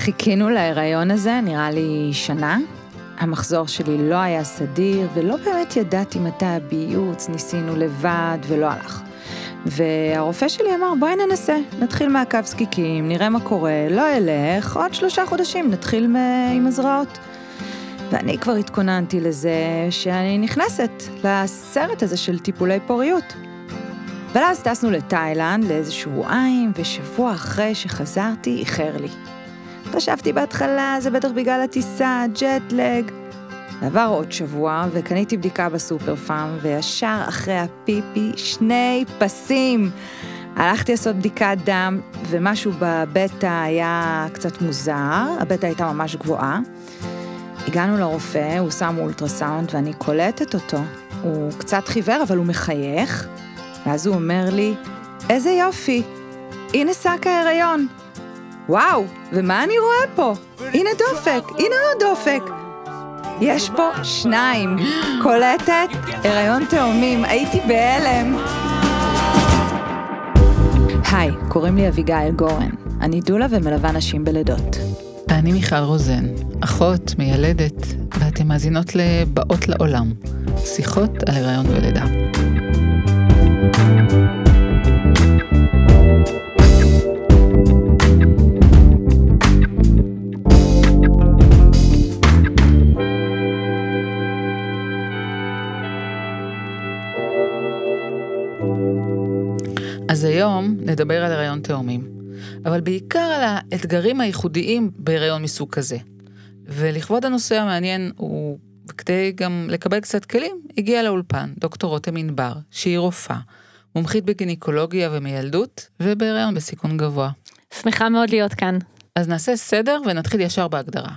חיכינו להיריון הזה, נראה לי שנה. המחזור שלי לא היה סדיר, ולא באמת ידעתי מתי הביוץ, ניסינו לבד ולא הלך. והרופא שלי אמר, בואי ננסה, נתחיל מהקו זקיקים, נראה מה קורה, לא אלך, עוד שלושה חודשים נתחיל עם הזרעות. ואני כבר התכוננתי לזה שאני נכנסת לסרט הזה של טיפולי פוריות. אבל אז טסנו לתאילנד לאיזה שבועיים, ושבוע אחרי שחזרתי, איחר לי. חשבתי בהתחלה, זה בטח בגלל הטיסה, ג'טלג. עבר עוד שבוע, וקניתי בדיקה בסופר פארם, וישר אחרי הפיפי, שני פסים. הלכתי לעשות בדיקת דם, ומשהו בבטא היה קצת מוזר, הבטא הייתה ממש גבוהה. הגענו לרופא, הוא שם אולטרסאונד, ואני קולטת אותו. הוא קצת חיוור, אבל הוא מחייך, ואז הוא אומר לי, איזה יופי, הנה שק ההיריון. וואו, ומה אני רואה פה? הנה דופק, הנה עוד דופק. יש פה שניים. קולטת, הריון תאומים, הייתי בהלם. היי, קוראים לי אביגיל גורן. אני דולה ומלווה נשים בלידות. ואני מיכל רוזן, אחות, מיילדת, ואתן מאזינות ל"באות לעולם", שיחות על הריון ולידה. אז היום נדבר על הריון תאומים, אבל בעיקר על האתגרים הייחודיים בהריון מסוג כזה. ולכבוד הנושא המעניין, הוא, וכדי גם לקבל קצת כלים, הגיע לאולפן דוקטור רותם ענבר, שהיא רופאה, מומחית בגינקולוגיה ומיילדות, ובהריון בסיכון גבוה. שמחה מאוד להיות כאן. אז נעשה סדר ונתחיל ישר בהגדרה.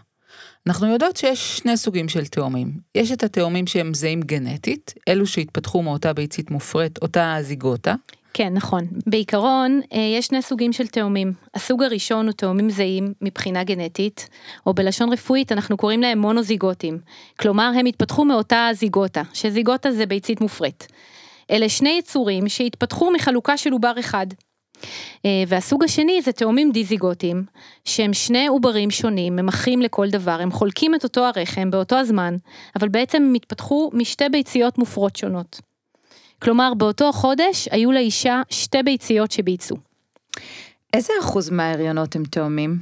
אנחנו יודעות שיש שני סוגים של תאומים. יש את התאומים שהם זהים גנטית, אלו שהתפתחו מאותה ביצית מופרית, אותה זיגוטה. כן, נכון. בעיקרון, אה, יש שני סוגים של תאומים. הסוג הראשון הוא תאומים זהים מבחינה גנטית, או בלשון רפואית אנחנו קוראים להם מונוזיגוטים. כלומר, הם התפתחו מאותה זיגוטה, שזיגוטה זה ביצית מופרית. אלה שני יצורים שהתפתחו מחלוקה של עובר אחד. אה, והסוג השני זה תאומים דיזיגוטים, שהם שני עוברים שונים, הם אחים לכל דבר, הם חולקים את אותו הרחם באותו הזמן, אבל בעצם הם התפתחו משתי ביציות מופרות שונות. כלומר, באותו חודש היו לאישה שתי ביציות שביצעו. איזה אחוז מההריונות הם תאומים?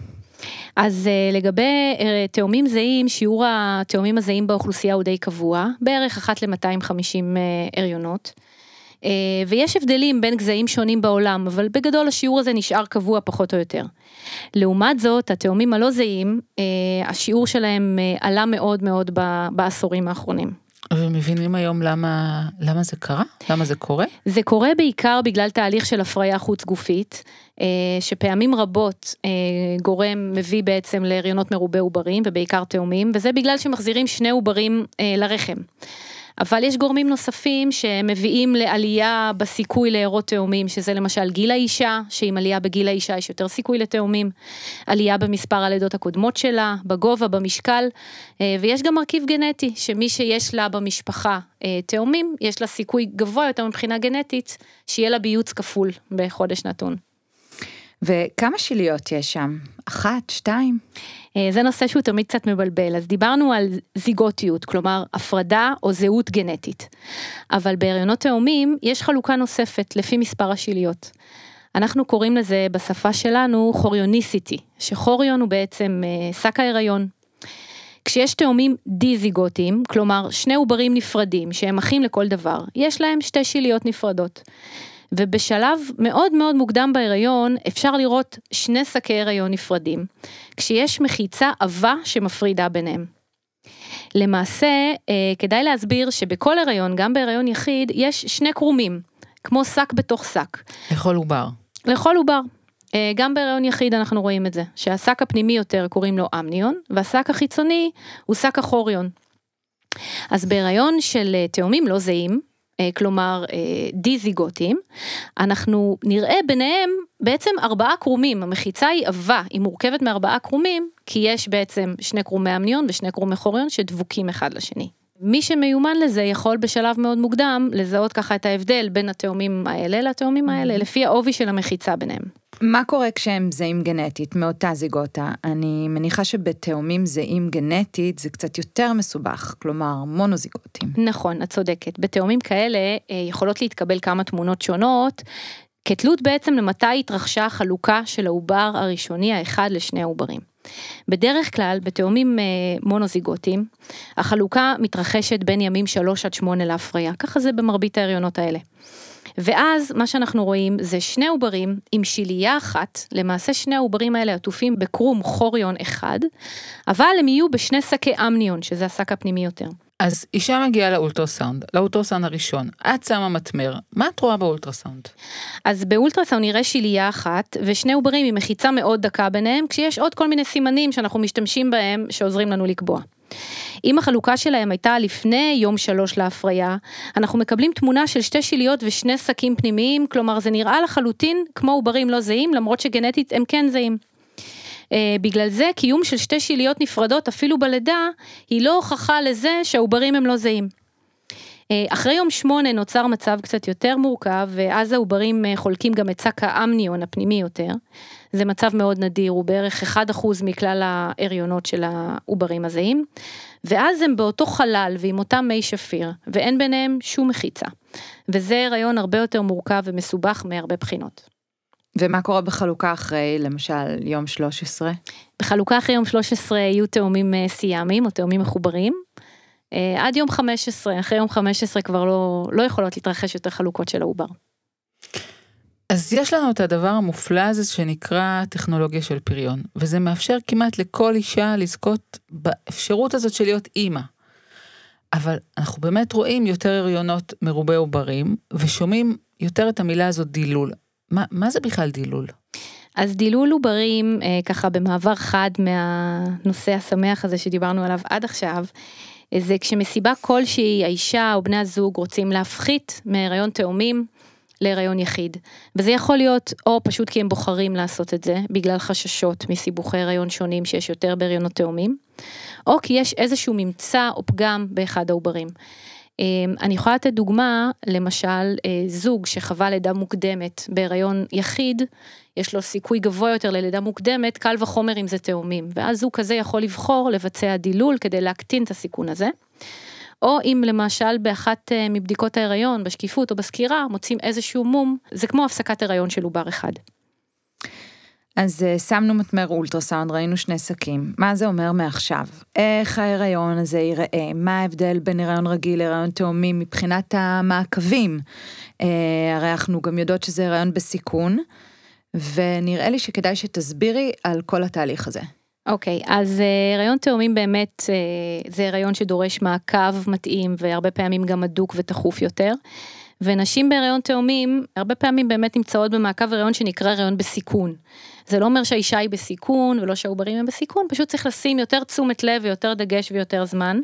אז uh, לגבי uh, תאומים זהים, שיעור התאומים הזהים באוכלוסייה הוא די קבוע, בערך אחת ל-250 uh, הריונות. Uh, ויש הבדלים בין גזעים שונים בעולם, אבל בגדול השיעור הזה נשאר קבוע פחות או יותר. לעומת זאת, התאומים הלא זהים, uh, השיעור שלהם uh, עלה מאוד מאוד בעשורים האחרונים. ומבינים היום למה, למה זה קרה? למה זה קורה? זה קורה בעיקר בגלל תהליך של הפריה חוץ גופית, אה, שפעמים רבות אה, גורם מביא בעצם להריונות מרובי עוברים ובעיקר תאומים, וזה בגלל שמחזירים שני עוברים אה, לרחם. אבל יש גורמים נוספים שמביאים לעלייה בסיכוי להרות תאומים, שזה למשל גיל האישה, שעם עלייה בגיל האישה יש יותר סיכוי לתאומים, עלייה במספר הלידות הקודמות שלה, בגובה, במשקל, אה, ויש גם מרכיב גנטי, שמי שיש לה במשפחה אה, תאומים, יש לה סיכוי גבוה יותר מבחינה גנטית, שיהיה לה ביוץ כפול בחודש נתון. וכמה שיליות יש שם? אחת, שתיים? אה, זה נושא שהוא תמיד קצת מבלבל, אז דיברנו על זיגוטיות, כלומר הפרדה או זהות גנטית. אבל בהריונות תאומים יש חלוקה נוספת לפי מספר השיליות. אנחנו קוראים לזה בשפה שלנו חוריוניסיטי, שחוריון הוא בעצם אה, שק ההיריון. כשיש תאומים דיזיגוטים, כלומר שני עוברים נפרדים שהם אחים לכל דבר, יש להם שתי שיליות נפרדות. ובשלב מאוד מאוד מוקדם בהיריון אפשר לראות שני שקי הריון נפרדים, כשיש מחיצה עבה שמפרידה ביניהם. למעשה, אה, כדאי להסביר שבכל הריון, גם בהריון יחיד, יש שני קרומים, כמו שק בתוך שק. לכל עובר. לכל עובר. אה, גם בהריון יחיד אנחנו רואים את זה, שהשק הפנימי יותר קוראים לו אמניון, והשק החיצוני הוא שק החוריון. אז בהריון של אה, תאומים לא זהים, כלומר אה, דיזיגוטים, אנחנו נראה ביניהם בעצם ארבעה קרומים, המחיצה היא עבה, היא מורכבת מארבעה קרומים, כי יש בעצם שני קרומי אמניון ושני קרומי חוריון שדבוקים אחד לשני. מי שמיומן לזה יכול בשלב מאוד מוקדם לזהות ככה את ההבדל בין התאומים האלה לתאומים האלה, לפי העובי של המחיצה ביניהם. מה קורה כשהם זהים גנטית מאותה זיגוטה? אני מניחה שבתאומים זהים גנטית זה קצת יותר מסובך, כלומר מונוזיגוטים. נכון, את צודקת. בתאומים כאלה אה, יכולות להתקבל כמה תמונות שונות, כתלות בעצם למתי התרחשה החלוקה של העובר הראשוני האחד לשני העוברים. בדרך כלל בתאומים אה, מונוזיגוטיים, החלוקה מתרחשת בין ימים 3 עד 8 להפריה, ככה זה במרבית ההריונות האלה. ואז מה שאנחנו רואים זה שני עוברים עם שלייה אחת, למעשה שני העוברים האלה עטופים בקרום חוריון אחד, אבל הם יהיו בשני שקי אמניון, שזה השק הפנימי יותר. אז אישה מגיעה לאולטרסאונד, לאולטרסאונד הראשון, את שמה מטמר, מה את רואה באולטרסאונד? אז באולטרסאונד נראה שלייה אחת, ושני עוברים עם מחיצה מאוד דקה ביניהם, כשיש עוד כל מיני סימנים שאנחנו משתמשים בהם, שעוזרים לנו לקבוע. אם החלוקה שלהם הייתה לפני יום שלוש להפריה, אנחנו מקבלים תמונה של שתי שיליות ושני שקים פנימיים, כלומר זה נראה לחלוטין כמו עוברים לא זהים, למרות שגנטית הם כן זהים. Uh, בגלל זה קיום של שתי שיליות נפרדות אפילו בלידה היא לא הוכחה לזה שהעוברים הם לא זהים. Uh, אחרי יום שמונה נוצר מצב קצת יותר מורכב ואז העוברים uh, חולקים גם את שק האמניון הפנימי יותר. זה מצב מאוד נדיר, הוא בערך 1% מכלל ההריונות של העוברים הזהים. ואז הם באותו חלל ועם אותם מי שפיר ואין ביניהם שום מחיצה. וזה הריון הרבה יותר מורכב ומסובך מהרבה בחינות. ומה קורה בחלוקה אחרי, למשל, יום 13? בחלוקה אחרי יום 13 יהיו תאומים אה, סיאמיים או תאומים מחוברים. אה, עד יום 15, אחרי יום 15 כבר לא, לא יכולות להתרחש יותר חלוקות של העובר. אז יש לנו את הדבר המופלא הזה שנקרא טכנולוגיה של פריון, וזה מאפשר כמעט לכל אישה לזכות באפשרות הזאת של להיות אימא. אבל אנחנו באמת רואים יותר הריונות מרובי עוברים, ושומעים יותר את המילה הזאת דילול. מה, מה זה בכלל דילול? אז דילול עוברים, אה, ככה במעבר חד מהנושא השמח הזה שדיברנו עליו עד עכשיו, אה, זה כשמסיבה כלשהי האישה או בני הזוג רוצים להפחית מהיריון תאומים להיריון יחיד. וזה יכול להיות או פשוט כי הם בוחרים לעשות את זה, בגלל חששות מסיבוכי הריון שונים שיש יותר בהריונות תאומים, או כי יש איזשהו ממצא או פגם באחד העוברים. אמ, אני יכולה לתת דוגמה, למשל אה, זוג שחווה לידה מוקדמת בהיריון יחיד, יש לו סיכוי גבוה יותר ללידה מוקדמת, קל וחומר אם זה תאומים, ואז זוג כזה יכול לבחור לבצע דילול כדי להקטין את הסיכון הזה. או אם למשל באחת אה, מבדיקות ההיריון, בשקיפות או בסקירה, מוצאים איזשהו מום, זה כמו הפסקת הריון של עובר אחד. אז uh, שמנו מטמר אולטרסאונד, ראינו שני שקים. מה זה אומר מעכשיו? איך ההיריון הזה ייראה? מה ההבדל בין הריון רגיל להיריון תאומי מבחינת המעקבים? Uh, הרי אנחנו גם יודעות שזה הריון בסיכון, ונראה לי שכדאי שתסבירי על כל התהליך הזה. אוקיי, okay, אז uh, הריון תאומים באמת uh, זה הריון שדורש מעקב מתאים והרבה פעמים גם הדוק ותכוף יותר. ונשים בהריון תאומים הרבה פעמים באמת נמצאות במעקב הריון שנקרא הריון בסיכון. זה לא אומר שהאישה היא בסיכון ולא שהעוברים הם בסיכון, פשוט צריך לשים יותר תשומת לב ויותר דגש ויותר זמן.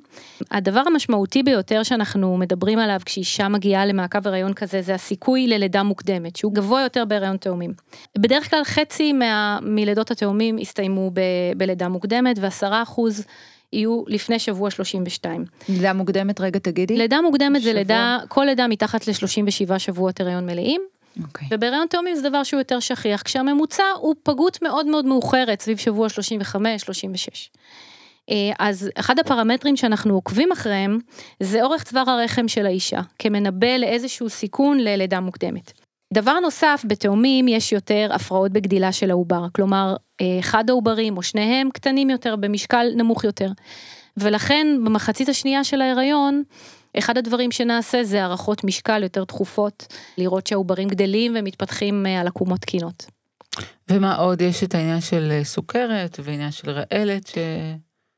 הדבר המשמעותי ביותר שאנחנו מדברים עליו כשאישה מגיעה למעקב הריון כזה זה הסיכוי ללידה מוקדמת, שהוא גבוה יותר בהריון תאומים. בדרך כלל חצי מה, מלידות התאומים הסתיימו ב, בלידה מוקדמת ועשרה אחוז יהיו לפני שבוע 32. לידה מוקדמת, רגע תגידי. לידה מוקדמת שבוע. זה לידה, כל לידה מתחת ל-37 שבועות הריון מלאים. Okay. אוקיי. ובהריון תאומים זה דבר שהוא יותר שכיח, כשהממוצע הוא פגות מאוד מאוד מאוחרת, סביב שבוע 35-36. אה, אז אחד הפרמטרים שאנחנו עוקבים אחריהם, זה אורך צוואר הרחם של האישה, כמנבא לאיזשהו סיכון ללידה מוקדמת. דבר נוסף, בתאומים יש יותר הפרעות בגדילה של העובר, כלומר, אה, אחד העוברים או שניהם קטנים יותר, במשקל נמוך יותר. ולכן במחצית השנייה של ההיריון, אחד הדברים שנעשה זה הערכות משקל יותר תכופות, לראות שהעוברים גדלים ומתפתחים אה, על עקומות תקינות. ומה עוד? יש את העניין של אה, סוכרת ועניין של רעלת ש...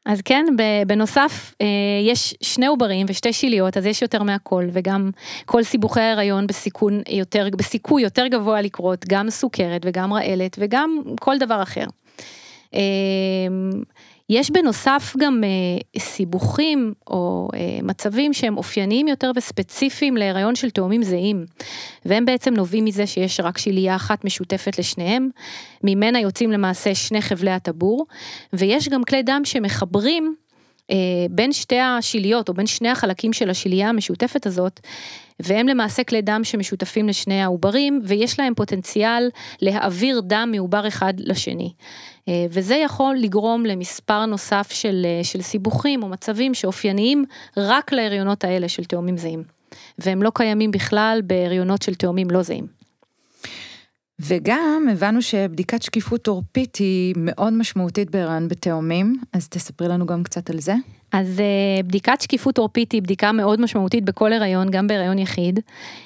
אז כן, בנוסף, אה, יש שני עוברים ושתי שיליות, אז יש יותר מהכל, וגם כל סיבוכי ההיריון בסיכון יותר, בסיכוי יותר גבוה לקרות, גם סוכרת וגם רעלת וגם כל דבר אחר. יש בנוסף גם אה, סיבוכים או אה, מצבים שהם אופייניים יותר וספציפיים להיריון של תאומים זהים, והם בעצם נובעים מזה שיש רק שלייה אחת משותפת לשניהם, ממנה יוצאים למעשה שני חבלי הטבור, ויש גם כלי דם שמחברים בין שתי השיליות או בין שני החלקים של השיליה המשותפת הזאת, והם למעשה כלי דם שמשותפים לשני העוברים, ויש להם פוטנציאל להעביר דם מעובר אחד לשני. וזה יכול לגרום למספר נוסף של, של סיבוכים או מצבים שאופייניים רק להריונות האלה של תאומים זהים. והם לא קיימים בכלל בהריונות של תאומים לא זהים. וגם הבנו שבדיקת שקיפות עורפית היא מאוד משמעותית בהיריון בתאומים, אז תספרי לנו גם קצת על זה. אז uh, בדיקת שקיפות עורפית היא בדיקה מאוד משמעותית בכל הריון, גם בהריון יחיד.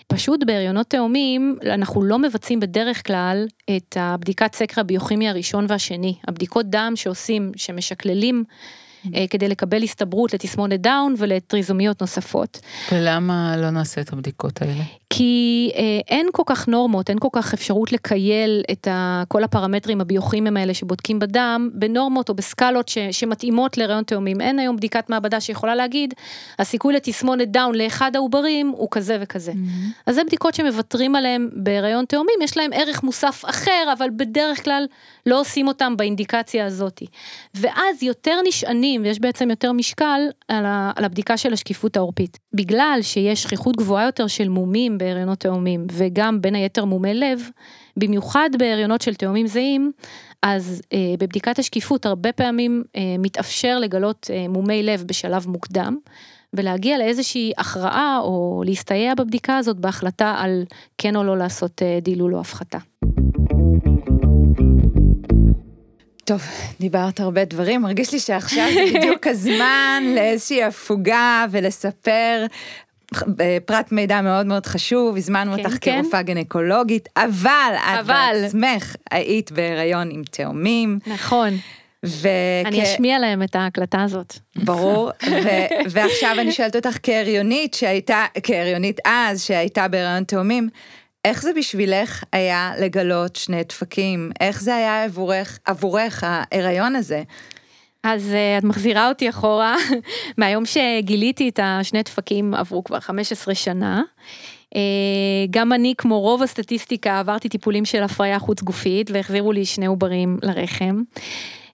פשוט בהריונות תאומים אנחנו לא מבצעים בדרך כלל את הבדיקת סקר הביוכימי הראשון והשני. הבדיקות דם שעושים, שמשקללים כדי לקבל הסתברות לתסמונת דאון ולטריזומיות נוספות. ולמה לא נעשה את הבדיקות האלה? כי אה, אין כל כך נורמות, אין כל כך אפשרות לקייל את ה, כל הפרמטרים הביוכימיים האלה שבודקים בדם, בנורמות או בסקלות ש, שמתאימות להריון תאומים. אין היום בדיקת מעבדה שיכולה להגיד, הסיכוי לתסמונת דאון לאחד העוברים הוא כזה וכזה. Mm-hmm. אז זה בדיקות שמוותרים עליהן בהריון תאומים, יש להם ערך מוסף אחר, אבל בדרך כלל לא עושים אותם באינדיקציה הזאתי. ואז יותר נשענים, ויש בעצם יותר משקל על, ה, על הבדיקה של השקיפות העורפית. בגלל שיש שכיחות גבוהה יותר של מומים בהריונות תאומים, וגם בין היתר מומי לב, במיוחד בהריונות של תאומים זהים, אז אה, בבדיקת השקיפות הרבה פעמים אה, מתאפשר לגלות אה, מומי לב בשלב מוקדם, ולהגיע לאיזושהי הכרעה או להסתייע בבדיקה הזאת בהחלטה על כן או לא לעשות אה, דילול או הפחתה. טוב, דיברת הרבה דברים, מרגיש לי שעכשיו זה בדיוק הזמן לאיזושהי הפוגה ולספר פרט מידע מאוד מאוד חשוב, הזמנו כן, אותך כן. כרופאה גנקולוגית, אבל את בעצמך היית בהיריון עם תאומים. נכון. וכ... אני אשמיע להם את ההקלטה הזאת. ברור, ו- ועכשיו אני שואלת אותך כהריונית שהייתה, כהריונית אז, שהייתה בהיריון תאומים, איך זה בשבילך היה לגלות שני דפקים? איך זה היה עבורך, עבורך ההיריון הזה? אז uh, את מחזירה אותי אחורה, מהיום שגיליתי את השני דפקים עברו כבר 15 שנה. Uh, גם אני, כמו רוב הסטטיסטיקה, עברתי טיפולים של הפריה חוץ גופית והחזירו לי שני עוברים לרחם.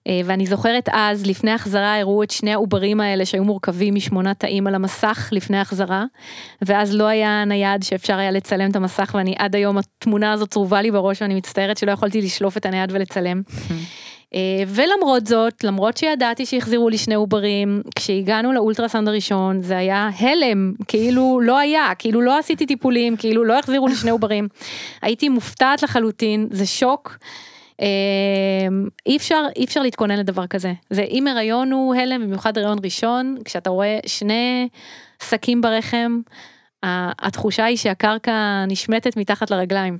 Uh, ואני זוכרת אז, לפני החזרה, הראו את שני העוברים האלה שהיו מורכבים משמונה תאים על המסך לפני החזרה, ואז לא היה נייד שאפשר היה לצלם את המסך, ואני עד היום, התמונה הזאת צרובה לי בראש, ואני מצטערת שלא יכולתי לשלוף את הנייד ולצלם. אה, ולמרות זאת, למרות שידעתי שהחזירו לי שני עוברים, כשהגענו לאולטרסאונד הראשון זה היה הלם, כאילו לא היה, כאילו לא עשיתי טיפולים, כאילו לא החזירו לי שני עוברים. הייתי מופתעת לחלוטין, זה שוק. אה, אי אפשר, אי אפשר להתכונן לדבר כזה. זה אם הריון הוא הלם, במיוחד הריון ראשון, כשאתה רואה שני שקים ברחם, התחושה היא שהקרקע נשמטת מתחת לרגליים.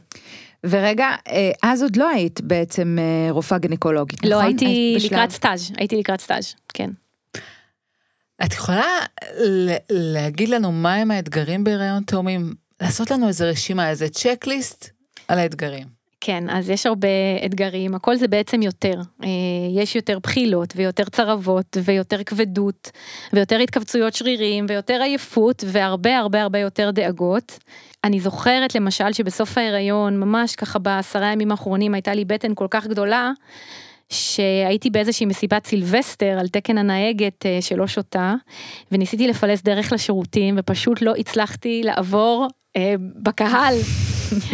ורגע, אה, אז עוד לא היית בעצם אה, רופאה גניקולוגית, לא, נכון? לא, הייתי לקראת סטאז', הייתי לקראת סטאז', כן. את יכולה להגיד לנו מהם האתגרים בהיריון תאומים? לעשות לנו איזה רשימה, איזה צ'קליסט על האתגרים. כן, אז יש הרבה אתגרים, הכל זה בעצם יותר. אה, יש יותר בחילות ויותר צרבות ויותר כבדות ויותר התכווצויות שרירים ויותר עייפות והרבה הרבה הרבה יותר דאגות. אני זוכרת למשל שבסוף ההיריון, ממש ככה בעשרה ימים האחרונים הייתה לי בטן כל כך גדולה, שהייתי באיזושהי מסיבת סילבסטר על תקן הנהגת אה, שלא שותה, וניסיתי לפלס דרך לשירותים ופשוט לא הצלחתי לעבור אה, בקהל.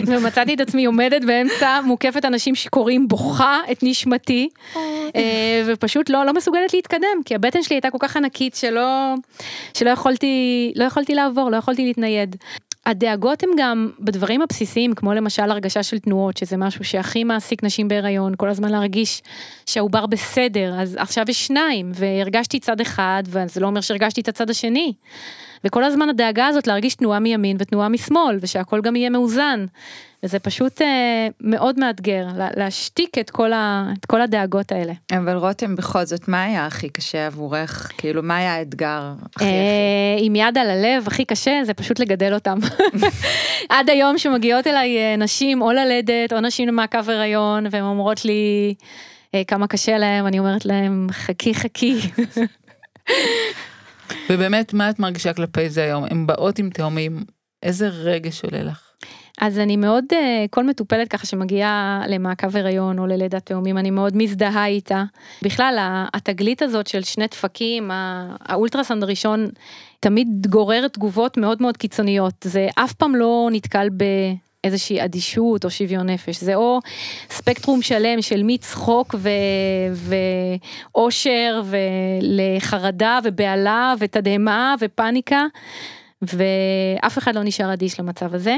ומצאתי את עצמי עומדת באמצע מוקפת אנשים שקוראים בוכה את נשמתי אה, ופשוט לא לא מסוגלת להתקדם כי הבטן שלי הייתה כל כך ענקית שלא שלא יכולתי לא יכולתי לעבור לא יכולתי להתנייד. הדאגות הן גם בדברים הבסיסיים, כמו למשל הרגשה של תנועות, שזה משהו שהכי מעסיק נשים בהיריון, כל הזמן להרגיש שהעובר בסדר, אז עכשיו יש שניים, והרגשתי צד אחד, וזה לא אומר שהרגשתי את הצד השני. וכל הזמן הדאגה הזאת להרגיש תנועה מימין ותנועה משמאל, ושהכל גם יהיה מאוזן. וזה פשוט אה, מאוד מאתגר, להשתיק את כל, ה, את כל הדאגות האלה. אבל רותם, בכל זאת, מה היה הכי קשה עבורך? כאילו, מה היה האתגר הכי אה, הכי? עם יד על הלב, הכי קשה זה פשוט לגדל אותם. עד היום שמגיעות אליי אה, נשים או ללדת, או נשים למעקב הריון, והן אומרות לי אה, כמה קשה להם, אני אומרת להם, חכי חכי. ובאמת, מה את מרגישה כלפי זה היום? הן באות עם תאומים, איזה רגש עולה לך? אז אני מאוד, אה, כל מטופלת ככה שמגיעה למעקב הריון או ללידת תאומים, אני מאוד מזדהה איתה. בכלל, התגלית הזאת של שני דפקים, האולטרסנד הראשון, תמיד גורר תגובות מאוד מאוד קיצוניות. זה אף פעם לא נתקל ב... איזושהי אדישות או שוויון נפש, זה או ספקטרום שלם של מצחוק ואושר ולחרדה ובהלה ותדהמה ופאניקה. ואף אחד לא נשאר אדיש למצב הזה.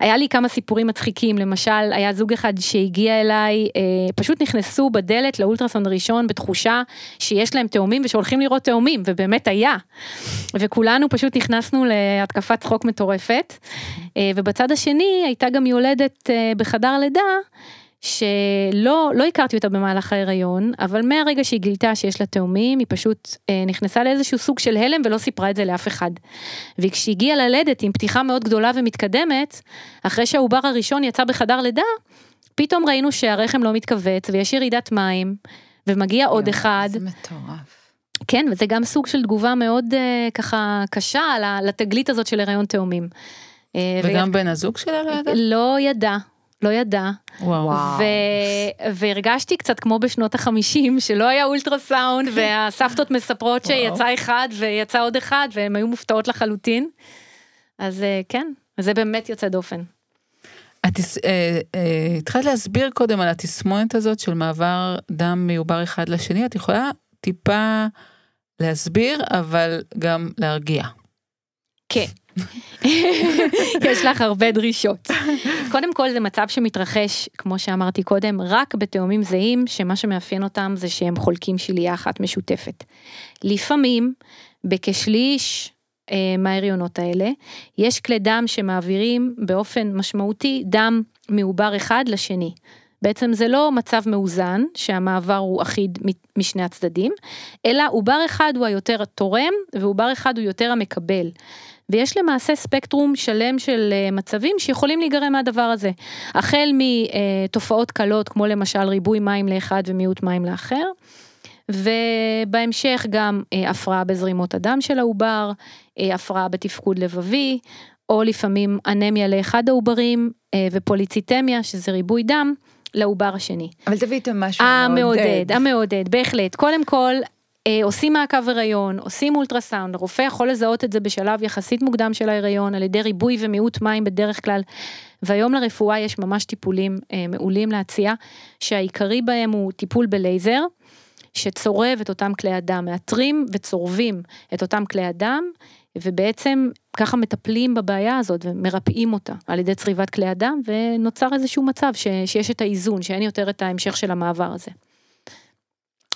היה לי כמה סיפורים מצחיקים, למשל, היה זוג אחד שהגיע אליי, אה, פשוט נכנסו בדלת לאולטרסאונד ראשון בתחושה שיש להם תאומים ושהולכים לראות תאומים, ובאמת היה. וכולנו פשוט נכנסנו להתקפת צחוק מטורפת. אה, ובצד השני הייתה גם יולדת אה, בחדר לידה. שלא לא הכרתי אותה במהלך ההיריון, אבל מהרגע שהיא גילתה שיש לה תאומים, היא פשוט אה, נכנסה לאיזשהו סוג של הלם ולא סיפרה את זה לאף אחד. וכשהיא הגיעה ללדת עם פתיחה מאוד גדולה ומתקדמת, אחרי שהעובר הראשון יצא בחדר לידה, פתאום ראינו שהרחם לא מתכווץ ויש ירידת מים, ומגיע עוד אחד. זה מטורף. כן, וזה גם סוג של תגובה מאוד אה, ככה קשה לתגלית הזאת של הריון תאומים. אה, וגם. בן הזוג שלה לא ידע? לא ידע, לא ידע. וואו. ו... והרגשתי קצת כמו בשנות החמישים, שלא היה אולטרסאונד, והסבתות מספרות שיצא אחד ויצא עוד אחד, והן היו מופתעות לחלוטין. אז אה, כן, זה באמת יוצא דופן. את אה, אה, התחלת להסביר קודם על התסמונת הזאת של מעבר דם מעובר אחד לשני, את יכולה טיפה להסביר, אבל גם להרגיע. כן. יש לך הרבה דרישות. קודם כל זה מצב שמתרחש, כמו שאמרתי קודם, רק בתאומים זהים, שמה שמאפיין אותם זה שהם חולקים שלייה אחת משותפת. לפעמים, בכשליש אה, מההריונות האלה, יש כלי דם שמעבירים באופן משמעותי דם מעובר אחד לשני. בעצם זה לא מצב מאוזן, שהמעבר הוא אחיד משני הצדדים, אלא עובר אחד הוא היותר תורם, ועובר אחד הוא יותר המקבל. ויש למעשה ספקטרום שלם של אה, מצבים שיכולים להיגרם מהדבר הזה. החל מתופעות קלות, כמו למשל ריבוי מים לאחד ומיעוט מים לאחר, ובהמשך גם אה, הפרעה בזרימות הדם של העובר, אה, הפרעה בתפקוד לבבי, או לפעמים אנמיה לאחד העוברים ופוליציטמיה, שזה ריבוי דם. לעובר השני. אבל תביא איתו משהו המעודד. המעודד, בהחלט. קודם כל, אה, עושים מעקב הריון, עושים אולטרסאונד, הרופא יכול לזהות את זה בשלב יחסית מוקדם של ההריון על ידי ריבוי ומיעוט מים בדרך כלל. והיום לרפואה יש ממש טיפולים אה, מעולים להציע, שהעיקרי בהם הוא טיפול בלייזר, שצורב את אותם כלי הדם, מאתרים וצורבים את אותם כלי הדם, ובעצם ככה מטפלים בבעיה הזאת ומרפאים אותה על ידי צריבת כלי הדם, ונוצר איזשהו מצב ש, שיש את האיזון, שאין יותר את ההמשך של המעבר הזה.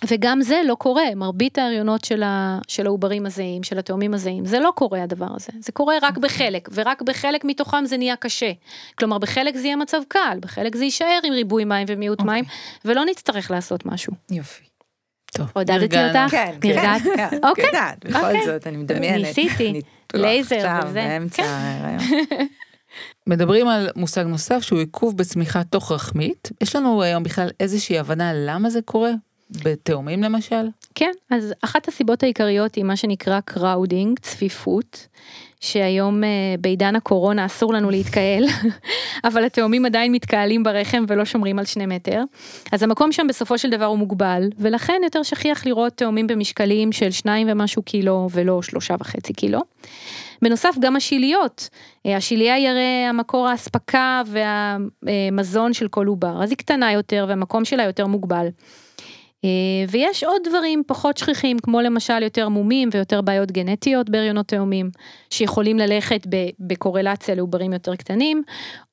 וגם זה לא קורה, מרבית ההריונות של, ה, של העוברים הזהים, של התאומים הזהים, זה לא קורה הדבר הזה, זה קורה רק בחלק, ורק בחלק מתוכם זה נהיה קשה. כלומר, בחלק זה יהיה מצב קל, בחלק זה יישאר עם ריבוי מים ומיעוט okay. אוקיי. מים, ולא נצטרך לעשות משהו. יופי. טוב, עודדתי אותך? כן, נרגעת? כן, כן, אוקיי. יודעת, בכל אוקיי. זאת, אני מדמיינת. ניסיתי, לייזר וזה. באמצע כן. ההיריון. מדברים על מושג נוסף שהוא עיכוב בצמיחה תוך רחמית. יש לנו היום בכלל איזושהי הבנה למה זה קורה? בתאומים למשל? כן, אז אחת הסיבות העיקריות היא מה שנקרא crowding, צפיפות, שהיום אה, בעידן הקורונה אסור לנו להתקהל, אבל התאומים עדיין מתקהלים ברחם ולא שומרים על שני מטר. אז המקום שם בסופו של דבר הוא מוגבל, ולכן יותר שכיח לראות תאומים במשקלים של שניים ומשהו קילו ולא שלושה וחצי קילו. בנוסף גם השיליות, אה, השיליה היא הרי המקור האספקה והמזון של כל עובר, אז היא קטנה יותר והמקום שלה יותר מוגבל. אה, ויש עוד דברים פחות שכיחים, כמו למשל יותר מומים ויותר בעיות גנטיות בהריונות תאומים, שיכולים ללכת בקורלציה לעוברים יותר קטנים,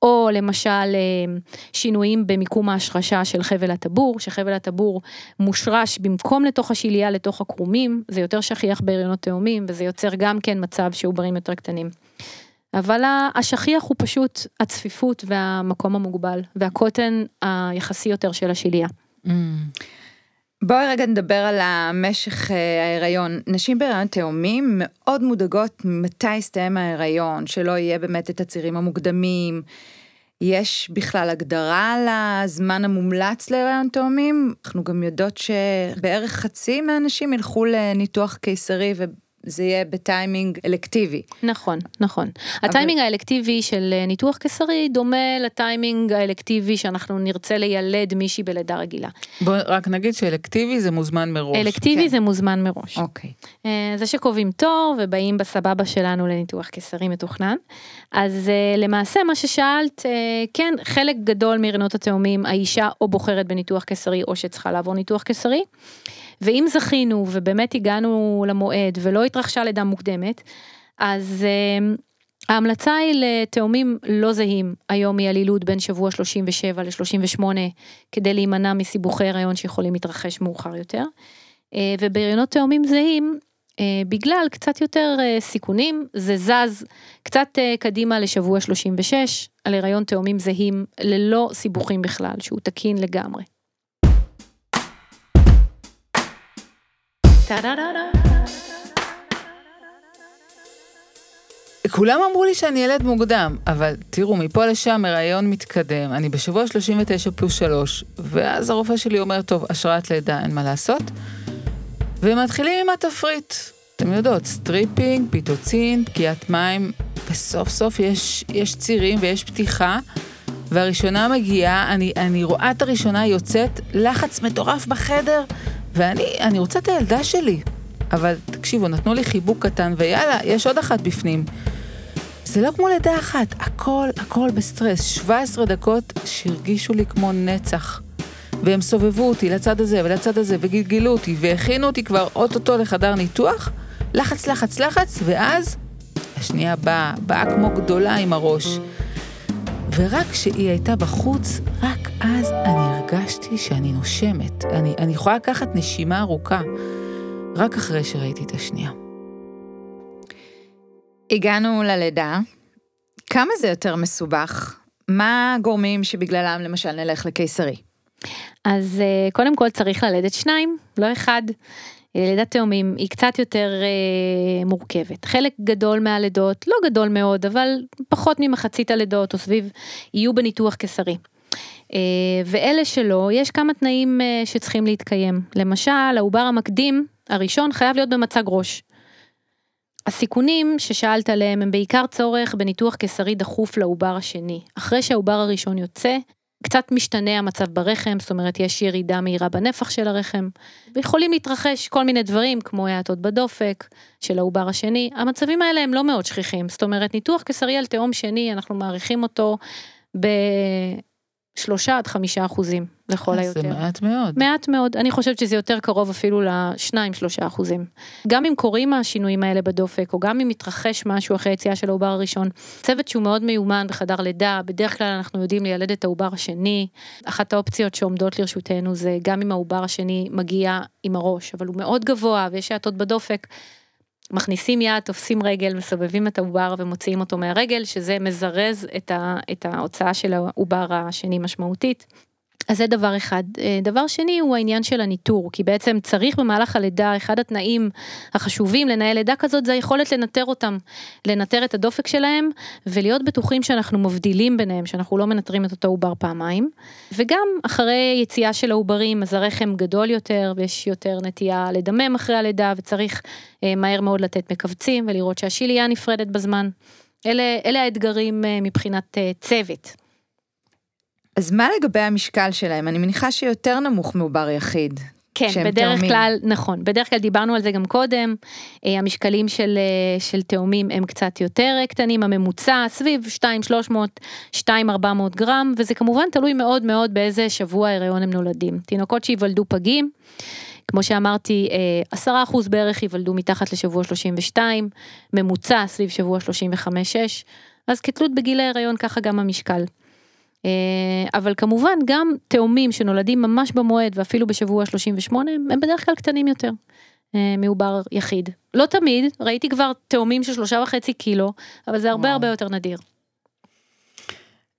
או למשל אה, שינויים במיקום ההשרשה של חבל הטבור, שחבל הטבור מושרש במקום לתוך השיליה לתוך הקרומים, זה יותר שכיח בהריונות תאומים, וזה יוצר גם כן מצב שעוברים יותר קטנים. אבל השכיח הוא פשוט הצפיפות והמקום המוגבל, והקוטן היחסי יותר של השיליה. Mm. בואי רגע נדבר על המשך אה, ההיריון. נשים בהיריון תאומים מאוד מודאגות מתי יסתיים ההיריון, שלא יהיה באמת את הצירים המוקדמים. יש בכלל הגדרה לזמן המומלץ להיריון תאומים? אנחנו גם יודעות שבערך חצי מהנשים ילכו לניתוח קיסרי זה יהיה בטיימינג אלקטיבי. נכון, נכון. הטיימינג האלקטיבי של אה, ניתוח קיסרי דומה לטיימינג האלקטיבי שאנחנו נרצה לילד מישהי בלידה רגילה. בוא רק נגיד שאלקטיבי זה מוזמן מראש. אלקטיבי כן. זה מוזמן מראש. אוקיי. אה, זה שקובעים תור ובאים בסבבה שלנו לניתוח קיסרי מתוכנן. אז אה, למעשה מה ששאלת, כן, חלק גדול מהריונות התאומים, האישה או בוחרת בניתוח קיסרי או שצריכה לעבור ניתוח קיסרי. ואם זכינו ובאמת הגענו למועד ולא התרחשה לידה מוקדמת, אז אה, ההמלצה היא לתאומים לא זהים, היום היא בין שבוע 37 ל-38, כדי להימנע מסיבוכי הריון שיכולים להתרחש מאוחר יותר. אה, ובהריונות תאומים זהים, אה, בגלל קצת יותר אה, סיכונים, זה זז קצת אה, קדימה לשבוע 36, על הריון תאומים זהים ללא סיבוכים בכלל, שהוא תקין לגמרי. כולם אמרו לי שאני אלד מוקדם, אבל תראו, מפה לשם הריון מתקדם, אני בשבוע 39 פלוס 3, ואז הרופא שלי אומר, טוב, השראת לידה, אין מה לעשות. ומתחילים עם התפריט. אתם יודעות, stripping, פיטוצין, פקיעת מים, וסוף סוף יש, יש צירים ויש פתיחה, והראשונה מגיעה, אני, אני רואה את הראשונה יוצאת, לחץ מטורף בחדר, ואני אני רוצה את הילדה שלי. אבל תקשיבו, נתנו לי חיבוק קטן, ויאללה, יש עוד אחת בפנים. זה לא כמו לידה אחת, הכל, הכל בסטרס. 17 דקות שהרגישו לי כמו נצח. והם סובבו אותי לצד הזה ולצד הזה, וגלגלו אותי, והכינו אותי כבר אוטוטו לחדר ניתוח. לחץ, לחץ, לחץ, ואז השנייה באה, באה כמו גדולה עם הראש. ורק כשהיא הייתה בחוץ, רק אז אני הרגשתי שאני נושמת. אני, אני יכולה לקחת נשימה ארוכה, רק אחרי שראיתי את השנייה. הגענו ללידה. כמה זה יותר מסובך? מה הגורמים שבגללם למשל נלך לקיסרי? אז אה, קודם כל צריך ללדת שניים, לא אחד. לידת תאומים היא קצת יותר אה, מורכבת. חלק גדול מהלידות, לא גדול מאוד, אבל פחות ממחצית הלידות או סביב, יהיו בניתוח קיסרי. אה, ואלה שלא, יש כמה תנאים אה, שצריכים להתקיים. למשל, העובר המקדים הראשון חייב להיות במצג ראש. הסיכונים ששאלת עליהם הם בעיקר צורך בניתוח קיסרי דחוף לעובר השני. אחרי שהעובר הראשון יוצא, קצת משתנה המצב ברחם, זאת אומרת יש ירידה מהירה בנפח של הרחם, ויכולים להתרחש כל מיני דברים כמו האטות בדופק של העובר השני, המצבים האלה הם לא מאוד שכיחים, זאת אומרת ניתוח קיסרי על תאום שני, אנחנו מעריכים אותו בשלושה עד חמישה אחוזים לכל היותר. זה מעט מאוד. מעט מאוד, אני חושבת שזה יותר קרוב אפילו לשניים שלושה אחוזים. גם אם קורים השינויים האלה בדופק, או גם אם מתרחש משהו אחרי היציאה של העובר הראשון, צוות שהוא מאוד מיומן בחדר לידה, בדרך כלל אנחנו יודעים לילד את העובר השני. אחת האופציות שעומדות לרשותנו זה גם אם העובר השני מגיע עם הראש, אבל הוא מאוד גבוה ויש האטות בדופק. מכניסים יד, תופסים רגל, מסובבים את העובר ומוציאים אותו מהרגל, שזה מזרז את, ה, את ההוצאה של העובר השני משמעותית. אז זה דבר אחד. אה, דבר שני הוא העניין של הניטור, כי בעצם צריך במהלך הלידה, אחד התנאים החשובים לנהל לידה כזאת זה היכולת לנטר אותם, לנטר את הדופק שלהם ולהיות בטוחים שאנחנו מבדילים ביניהם, שאנחנו לא מנטרים את אותו עובר פעמיים. וגם אחרי יציאה של העוברים אז הרחם גדול יותר ויש יותר נטייה לדמם אחרי הלידה וצריך אה, מהר מאוד לתת מכווצים ולראות שהשלייה נפרדת בזמן. אלה, אלה האתגרים אה, מבחינת צוות. אז מה לגבי המשקל שלהם? אני מניחה שיותר נמוך מעובר יחיד. כן, בדרך תאומים. כלל, נכון, בדרך כלל דיברנו על זה גם קודם, המשקלים של, של תאומים הם קצת יותר קטנים, הממוצע סביב 2,300, 2,400 גרם, וזה כמובן תלוי מאוד מאוד באיזה שבוע הריון הם נולדים. תינוקות שייוולדו פגים, כמו שאמרתי, 10% בערך ייוולדו מתחת לשבוע 32, ממוצע סביב שבוע 35-6, אז כתלות בגיל ההריון ככה גם המשקל. אבל כמובן גם תאומים שנולדים ממש במועד ואפילו בשבוע 38 הם בדרך כלל קטנים יותר מעובר יחיד. לא תמיד, ראיתי כבר תאומים של שלושה וחצי קילו, אבל זה הרבה וואו. הרבה יותר נדיר.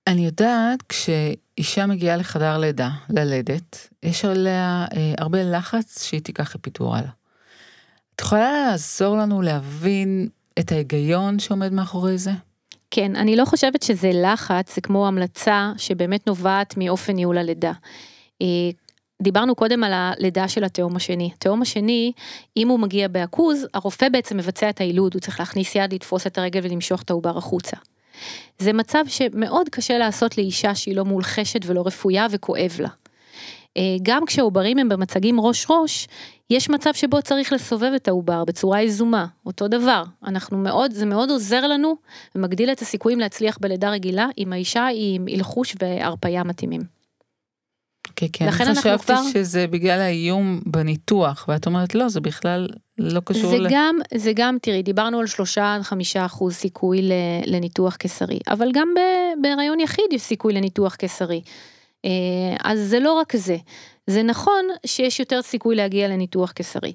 אני יודעת כשאישה מגיעה לחדר לידה, ללדת, יש עליה אה, הרבה לחץ שהיא תיקח אפיטורל. את יכולה לעזור לנו להבין את ההיגיון שעומד מאחורי זה? כן, אני לא חושבת שזה לחץ, זה כמו המלצה שבאמת נובעת מאופן ניהול הלידה. אה, דיברנו קודם על הלידה של התאום השני. התאום השני, אם הוא מגיע בעכוז, הרופא בעצם מבצע את היילוד, הוא צריך להכניס יד, לתפוס את הרגל ולמשוך את העובר החוצה. זה מצב שמאוד קשה לעשות לאישה שהיא לא מולחשת ולא רפויה וכואב לה. אה, גם כשהעוברים הם במצגים ראש ראש, יש מצב שבו צריך לסובב את העובר בצורה יזומה, אותו דבר. אנחנו מאוד, זה מאוד עוזר לנו ומגדיל את הסיכויים להצליח בלידה רגילה אם האישה היא עם הלחוש והרפאיה מתאימים. כן, כן, לכן חשבתי כבר... שזה בגלל האיום בניתוח, ואת אומרת לא, זה בכלל לא קשור זה ל... גם, זה גם, תראי, דיברנו על שלושה עד חמישה אחוז סיכוי לניתוח קיסרי, אבל גם בהיריון יחיד יש סיכוי לניתוח קיסרי. אה, אז זה לא רק זה, זה נכון שיש יותר סיכוי להגיע לניתוח קיסרי,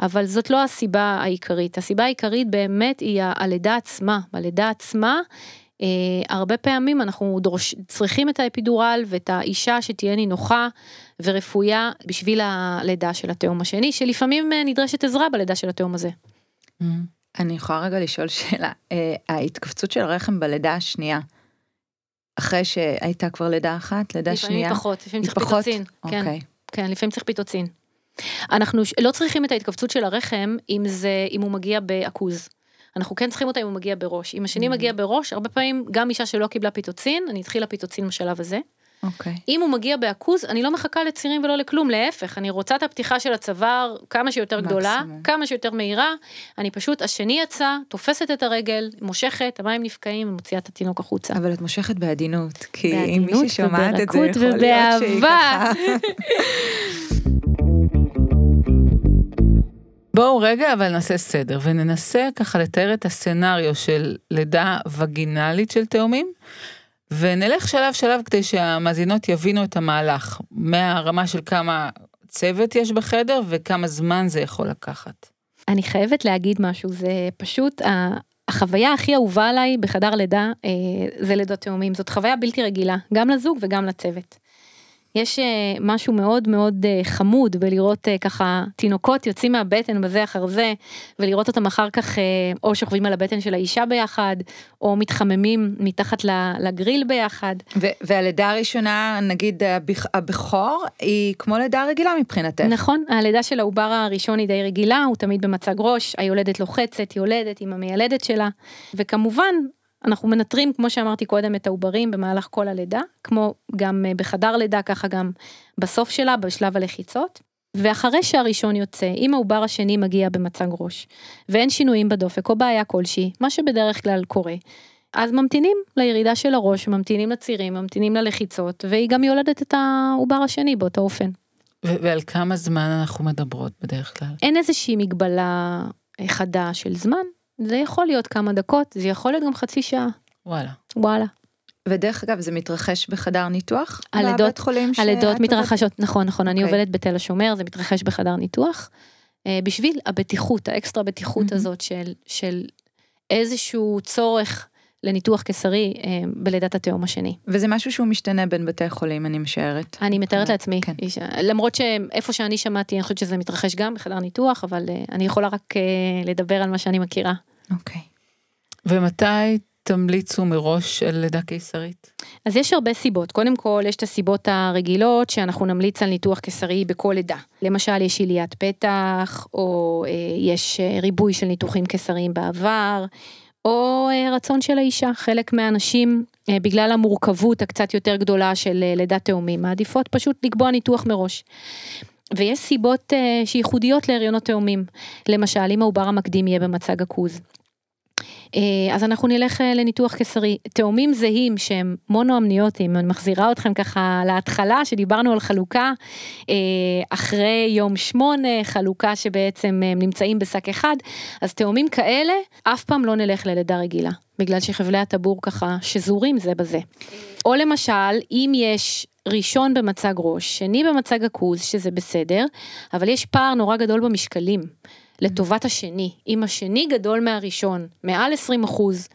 אבל זאת לא הסיבה העיקרית, הסיבה העיקרית באמת היא הלידה עצמה, בלידה עצמה אה, הרבה פעמים אנחנו דורש, צריכים את האפידורל ואת האישה שתהיה נינוחה ורפויה בשביל הלידה של התאום השני, שלפעמים אה, נדרשת עזרה בלידה של התאום הזה. Mm-hmm. אני יכולה רגע לשאול שאלה, אה, ההתכווצות של הרחם בלידה השנייה, אחרי שהייתה כבר לידה אחת, לידה שנייה? לפעמים פחות, לפעמים צריך פחות? פיטוצין. כן, אוקיי. כן, לפעמים צריך פיטוצין. אנחנו לא צריכים את ההתכווצות של הרחם אם זה, אם הוא מגיע בעכוז. אנחנו כן צריכים אותה אם הוא מגיע בראש. אם השני mm-hmm. מגיע בראש, הרבה פעמים גם אישה שלא קיבלה פיטוצין, אני אתחיל הפיטוצין בשלב הזה. אוקיי. Okay. אם הוא מגיע בעכוז, אני לא מחכה לצירים ולא לכלום, להפך, אני רוצה את הפתיחה של הצוואר כמה שיותר גדולה, כמה שיותר מהירה, אני פשוט, השני יצא, תופסת את הרגל, מושכת, המים נפקעים ומוציאה את התינוק החוצה. אבל את מושכת בעדינות, כי אם מי ששומעת את זה, יכול להיות שהיא ככה. בואו רגע אבל נעשה סדר וננסה ככה לתאר את הסצנריו של לידה וגינלית של תאומים. ונלך שלב שלב כדי שהמאזינות יבינו את המהלך מהרמה של כמה צוות יש בחדר וכמה זמן זה יכול לקחת. אני חייבת להגיד משהו זה פשוט החוויה הכי אהובה עליי בחדר לידה אה, זה לידות תאומים זאת חוויה בלתי רגילה גם לזוג וגם לצוות. יש אה, משהו מאוד מאוד אה, חמוד בלראות אה, ככה תינוקות יוצאים מהבטן בזה אחר זה ולראות אותם אחר כך או שוכבים על הבטן של האישה ביחד או מתחממים מתחת לגריל ביחד. והלידה הראשונה נגיד הבכור היא כמו לידה רגילה מבחינתך. נכון הלידה של העובר הראשון היא די רגילה הוא תמיד במצג ראש היולדת לוחצת יולדת עם המיילדת שלה וכמובן אנחנו מנטרים, כמו שאמרתי קודם, את העוברים במהלך כל הלידה, כמו גם אה, בחדר לידה, ככה גם בסוף שלה, בשלב הלחיצות. ואחרי שהראשון יוצא, אם העובר השני מגיע במצג ראש, ואין שינויים בדופק או בעיה כלשהי, מה שבדרך כלל קורה, אז ממתינים לירידה של הראש, ממתינים לצירים, ממתינים ללחיצות, והיא גם יולדת את העובר השני באותו אופן. ועל כמה זמן אנחנו מדברות בדרך כלל? אין איזושהי מגבלה אה, חדה של זמן, זה יכול להיות כמה דקות, זה יכול להיות גם חצי שעה. וואלה. וואלה. ודרך אגב זה מתרחש בחדר ניתוח? הלידות, חולים הלידות מתרחשות, עובד... נכון נכון, okay. אני אוקיי. עובדת בתל השומר, זה מתרחש בחדר ניתוח. אה, בשביל הבטיחות, האקסטרה בטיחות mm-hmm. הזאת של, של איזשהו צורך לניתוח קיסרי אה, בלידת התאום השני. וזה משהו שהוא משתנה בין בתי חולים, אני משערת. אני מתארת לעצמי, כן. איש, למרות שאיפה שאני שמעתי, אני חושבת שזה מתרחש גם בחדר ניתוח, אבל אה, אני יכולה רק אה, לדבר על מה שאני מכירה. אוקיי. ומתי תמליצו מראש על לידה קיסרית? אז יש הרבה סיבות. קודם כל, יש את הסיבות הרגילות שאנחנו נמליץ על ניתוח קיסרי בכל לידה. למשל, יש עיליית פתח, או אה, יש אה, ריבוי של ניתוחים קיסריים בעבר, או אה, רצון של האישה. חלק מהאנשים, אה, בגלל המורכבות הקצת יותר גדולה של אה, לידת תאומים, מעדיפות פשוט לקבוע ניתוח מראש. ויש סיבות שייחודיות להריונות תאומים, למשל אם העובר המקדים יהיה במצג עכוז. Uh, אז אנחנו נלך uh, לניתוח קיסרי. תאומים זהים שהם מונואמניוטיים, אני מחזירה אתכם ככה להתחלה שדיברנו על חלוקה uh, אחרי יום שמונה, חלוקה שבעצם הם נמצאים בשק אחד, אז תאומים כאלה אף פעם לא נלך ללידה רגילה, בגלל שחבלי הטבור ככה שזורים זה בזה. או למשל, אם יש ראשון במצג ראש, שני במצג עכוז, שזה בסדר, אבל יש פער נורא גדול במשקלים, לטובת השני. אם השני גדול מהראשון, מעל 20 אחוז,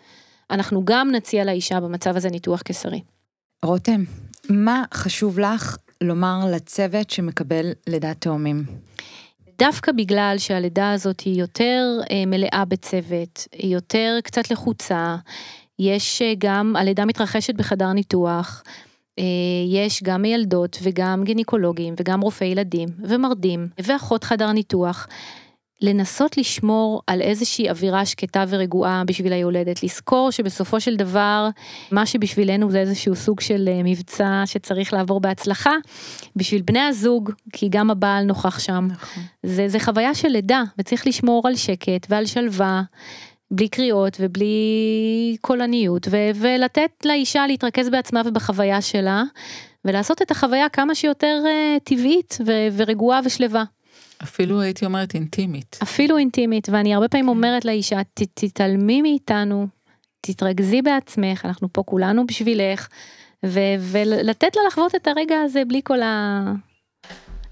אנחנו גם נציע לאישה במצב הזה ניתוח קיסרי. רותם, מה חשוב לך לומר לצוות שמקבל לידת תאומים? דווקא בגלל שהלידה הזאת היא יותר אה, מלאה בצוות, היא יותר קצת לחוצה, יש אה, גם, הלידה מתרחשת בחדר ניתוח, יש גם מיילדות וגם גינקולוגים וגם רופאי ילדים ומרדים ואחות חדר ניתוח. לנסות לשמור על איזושהי אווירה שקטה ורגועה בשביל היולדת, לזכור שבסופו של דבר, מה שבשבילנו זה איזשהו סוג של אה, מבצע שצריך לעבור בהצלחה, בשביל בני הזוג, כי גם הבעל נוכח שם, נכון. זה, זה חוויה של לידה, וצריך לשמור על שקט ועל שלווה. בלי קריאות ובלי קולניות ו- ולתת לאישה להתרכז בעצמה ובחוויה שלה ולעשות את החוויה כמה שיותר uh, טבעית ו- ורגועה ושלווה. אפילו הייתי אומרת אינטימית. אפילו אינטימית, ואני הרבה פעמים אומרת לאישה, תתעלמי מאיתנו, תתרכזי בעצמך, אנחנו פה כולנו בשבילך, ו- ולתת לה לחוות את הרגע הזה בלי כל ה...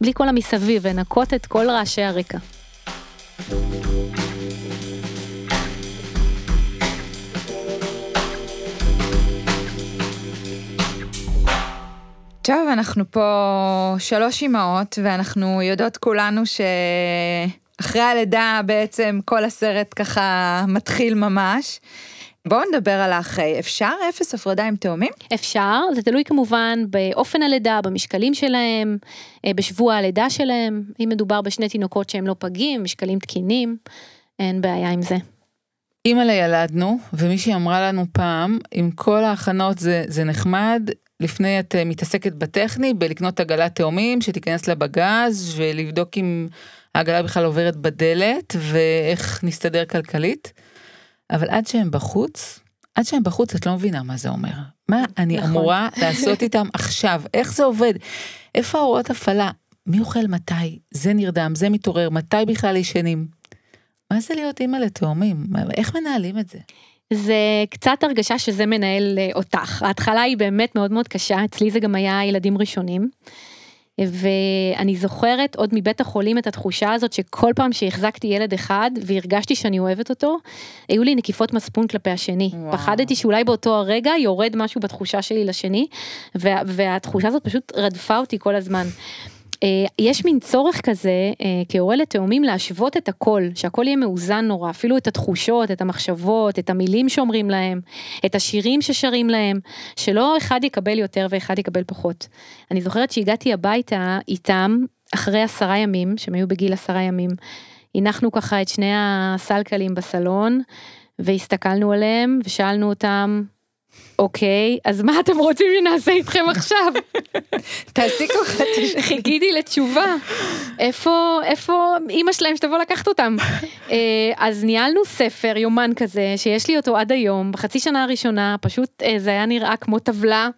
בלי כל המסביב, ונקות את כל רעשי הרקע. טוב, אנחנו פה שלוש אמהות, ואנחנו יודעות כולנו שאחרי הלידה בעצם כל הסרט ככה מתחיל ממש. בואו נדבר על האחרי, אפשר אפס הפרדה עם תאומים? אפשר, זה תלוי כמובן באופן הלידה, במשקלים שלהם, אה, בשבוע הלידה שלהם, אם מדובר בשני תינוקות שהם לא פגים, משקלים תקינים, אין בעיה עם זה. אימא לילדנו, ומישהי אמרה לנו פעם, עם כל ההכנות זה, זה נחמד, לפני את אה, מתעסקת בטכני, בלקנות עגלת תאומים שתיכנס לבגז ולבדוק אם העגלה בכלל עוברת בדלת ואיך נסתדר כלכלית. אבל עד שהם בחוץ, עד שהם בחוץ את לא מבינה מה זה אומר. מה אני נכון. אמורה לעשות איתם עכשיו? איך זה עובד? איפה ההוראות הפעלה? מי אוכל מתי? זה נרדם, זה מתעורר, מתי בכלל ישנים? מה זה להיות אימא לתאומים? איך מנהלים את זה? זה קצת הרגשה שזה מנהל אה, אותך. ההתחלה היא באמת מאוד מאוד קשה, אצלי זה גם היה ילדים ראשונים. ואני זוכרת עוד מבית החולים את התחושה הזאת שכל פעם שהחזקתי ילד אחד והרגשתי שאני אוהבת אותו, היו לי נקיפות מצפון כלפי השני. וואו. פחדתי שאולי באותו הרגע יורד משהו בתחושה שלי לשני, וה, והתחושה הזאת פשוט רדפה אותי כל הזמן. אה, יש מין צורך כזה אה, כהורה לתאומים להשוות את הכל, שהכל יהיה מאוזן נורא, אפילו את התחושות, את המחשבות, את המילים שאומרים להם, את השירים ששרים להם, שלא אחד יקבל יותר ואחד יקבל פחות. אני זוכרת שהגעתי הביתה איתם אחרי עשרה ימים, שהם היו בגיל עשרה ימים, הנחנו ככה את שני הסלקלים בסלון, והסתכלנו עליהם ושאלנו אותם, אוקיי, אז מה אתם רוצים שנעשה איתכם עכשיו? תעשי כוחת. חיכיתי לתשובה. איפה, איפה אימא שלהם שתבוא לקחת אותם? אה, אז ניהלנו ספר, יומן כזה, שיש לי אותו עד היום, בחצי שנה הראשונה, פשוט אה, זה היה נראה כמו טבלה.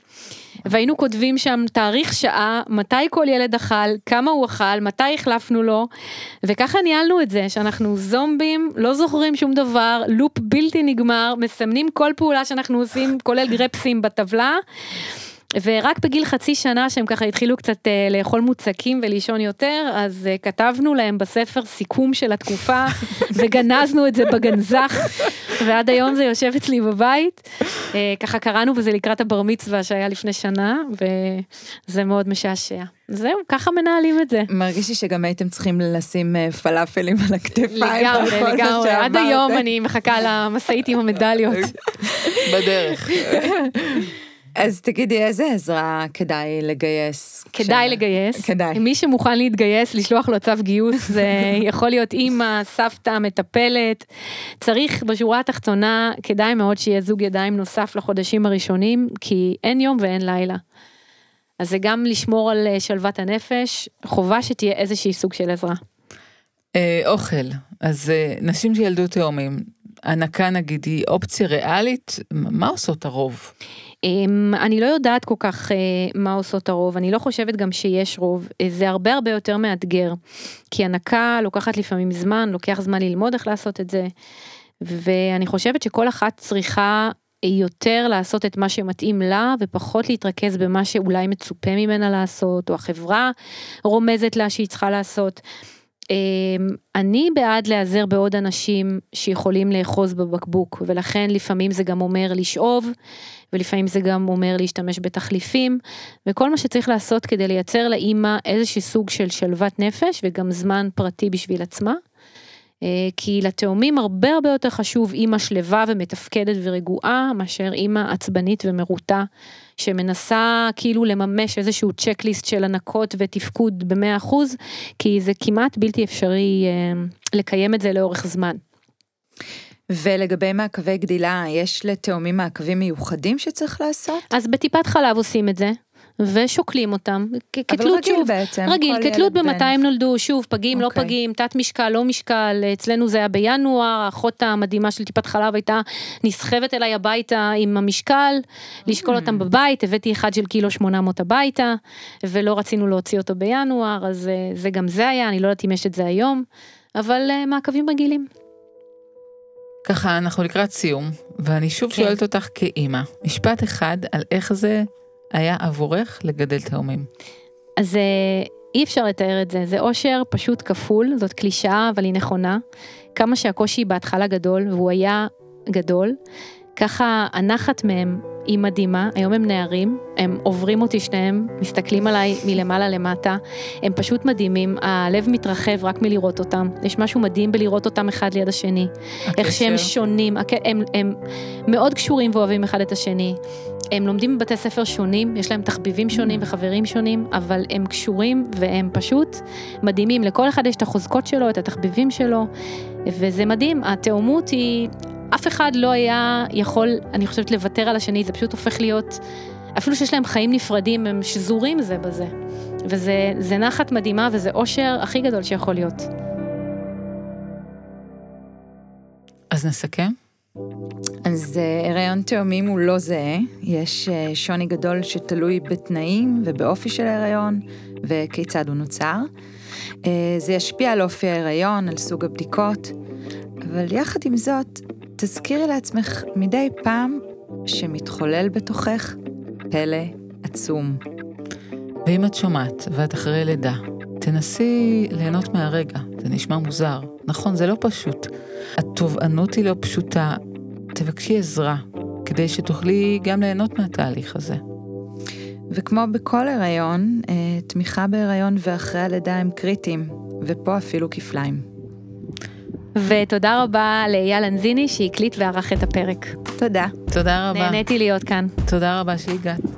והיינו כותבים שם תאריך שעה, מתי כל ילד אכל, כמה הוא אכל, מתי החלפנו לו, וככה ניהלנו את זה, שאנחנו זומבים, לא זוכרים שום דבר, לופ בלתי נגמר, מסמנים כל פעולה שאנחנו עושים, כולל גרפסים בטבלה. ורק בגיל חצי שנה שהם ככה התחילו קצת אה, לאכול מוצקים ולישון יותר, אז אה, כתבנו להם בספר סיכום של התקופה, וגנזנו את זה בגנזך, ועד היום זה יושב אצלי בבית. אה, ככה קראנו בזה לקראת הבר מצווה שהיה לפני שנה, וזה מאוד משעשע. זהו, ככה מנהלים את זה. מרגיש לי שגם הייתם צריכים לשים אה, פלאפלים על הכתפיים. לגמרי, לגמרי. עד היום אני מחכה למשאית עם המדליות. בדרך. אז תגידי, איזה עזרה כדאי לגייס? כדאי לגייס. כדאי. מי שמוכן להתגייס, לשלוח לו צו גיוס, זה יכול להיות אימא, סבתא, מטפלת. צריך, בשורה התחתונה, כדאי מאוד שיהיה זוג ידיים נוסף לחודשים הראשונים, כי אין יום ואין לילה. אז זה גם לשמור על אה, שלוות הנפש, חובה שתהיה איזושהי סוג של עזרה. אה, אוכל, אז אה, נשים שילדו תאומים, הנקה נגיד היא אופציה ריאלית, מה עושות הרוב? אמ, אני לא יודעת כל כך אה, מה עושות הרוב, אני לא חושבת גם שיש רוב, אה, זה הרבה הרבה יותר מאתגר, כי הנקה לוקחת לפעמים זמן, לוקח זמן ללמוד איך לעשות את זה, ואני חושבת שכל אחת צריכה יותר לעשות את מה שמתאים לה ופחות להתרכז במה שאולי מצופה ממנה לעשות, או החברה רומזת לה שהיא צריכה לעשות. אמ, אני בעד להיעזר בעוד אנשים שיכולים לאחוז בבקבוק, ולכן לפעמים זה גם אומר לשאוב, ולפעמים זה גם אומר להשתמש בתחליפים, וכל מה שצריך לעשות כדי לייצר לאימא איזשהו סוג של שלוות נפש, וגם זמן פרטי בשביל עצמה. כי לתאומים הרבה הרבה יותר חשוב אימא שלווה ומתפקדת ורגועה, מאשר אימא עצבנית ומרוטה, שמנסה כאילו לממש איזשהו צ'קליסט של הנקות ותפקוד ב-100%, כי זה כמעט בלתי אפשרי לקיים את זה לאורך זמן. ולגבי מעקבי גדילה, יש לתאומים מעקבים מיוחדים שצריך לעשות? אז בטיפת חלב עושים את זה. ושוקלים אותם, כתלות אבל רגיל שוב, בעצם, רגיל, כתלות במתי הם נולדו, שוב, פגים, okay. לא אוקיי. פגים, תת משקל, לא משקל, אצלנו זה היה בינואר, האחות המדהימה של טיפת חלב הייתה נסחבת אליי הביתה עם המשקל, לשקול אותם mm. בבית, הבאתי אחד של קילו 800 הביתה, ולא רצינו להוציא אותו בינואר, אז אה, זה גם זה היה, אני לא יודעת אם יש את זה היום, אבל אה, מעקבים רגילים. ככה, אנחנו לקראת סיום, ואני שוב כן. שואלת אותך כאימא, משפט אחד על איך זה היה עבורך לגדל תאומים? אז אה, אי אפשר לתאר את זה, זה אושר פשוט כפול, זאת קלישאה, אבל היא נכונה. כמה שהקושי בהתחלה גדול, והוא היה גדול, ככה הנחת מהם היא מדהימה, היום הם נערים, הם עוברים אותי שניהם, מסתכלים עליי מלמעלה למטה, הם פשוט מדהימים, הלב מתרחב רק מלראות אותם, יש משהו מדהים בלראות אותם אחד ליד השני, הקשר. איך שהם שונים, הם, הם מאוד קשורים ואוהבים אחד את השני, הם לומדים בבתי ספר שונים, יש להם תחביבים שונים וחברים שונים, אבל הם קשורים והם פשוט מדהימים, לכל אחד יש את החוזקות שלו, את התחביבים שלו, וזה מדהים, התאומות היא... אף אחד לא היה יכול, אני חושבת, לוותר על השני, זה פשוט הופך להיות, אפילו שיש להם חיים נפרדים, הם שזורים זה בזה. וזה נחת מדהימה וזה אושר הכי גדול שיכול להיות. אז נסכם? אז uh, הריון תאומים הוא לא זהה, יש uh, שוני גדול שתלוי בתנאים ובאופי של ההריון וכיצד הוא נוצר. Uh, זה ישפיע על אופי ההריון, על סוג הבדיקות, אבל יחד עם זאת, תזכירי לעצמך מדי פעם שמתחולל בתוכך פלא עצום. ואם את שומעת ואת אחרי לידה, תנסי ליהנות מהרגע, זה נשמע מוזר. נכון, זה לא פשוט. התובענות היא לא פשוטה, תבקשי עזרה, כדי שתוכלי גם ליהנות מהתהליך הזה. וכמו בכל הריון, אה, תמיכה בהריון ואחרי הלידה הם קריטיים, ופה אפילו כפליים. ותודה רבה לאייל אנזיני שהקליט וערך את הפרק. תודה. תודה רבה. נהניתי להיות כאן. תודה רבה שהגעת.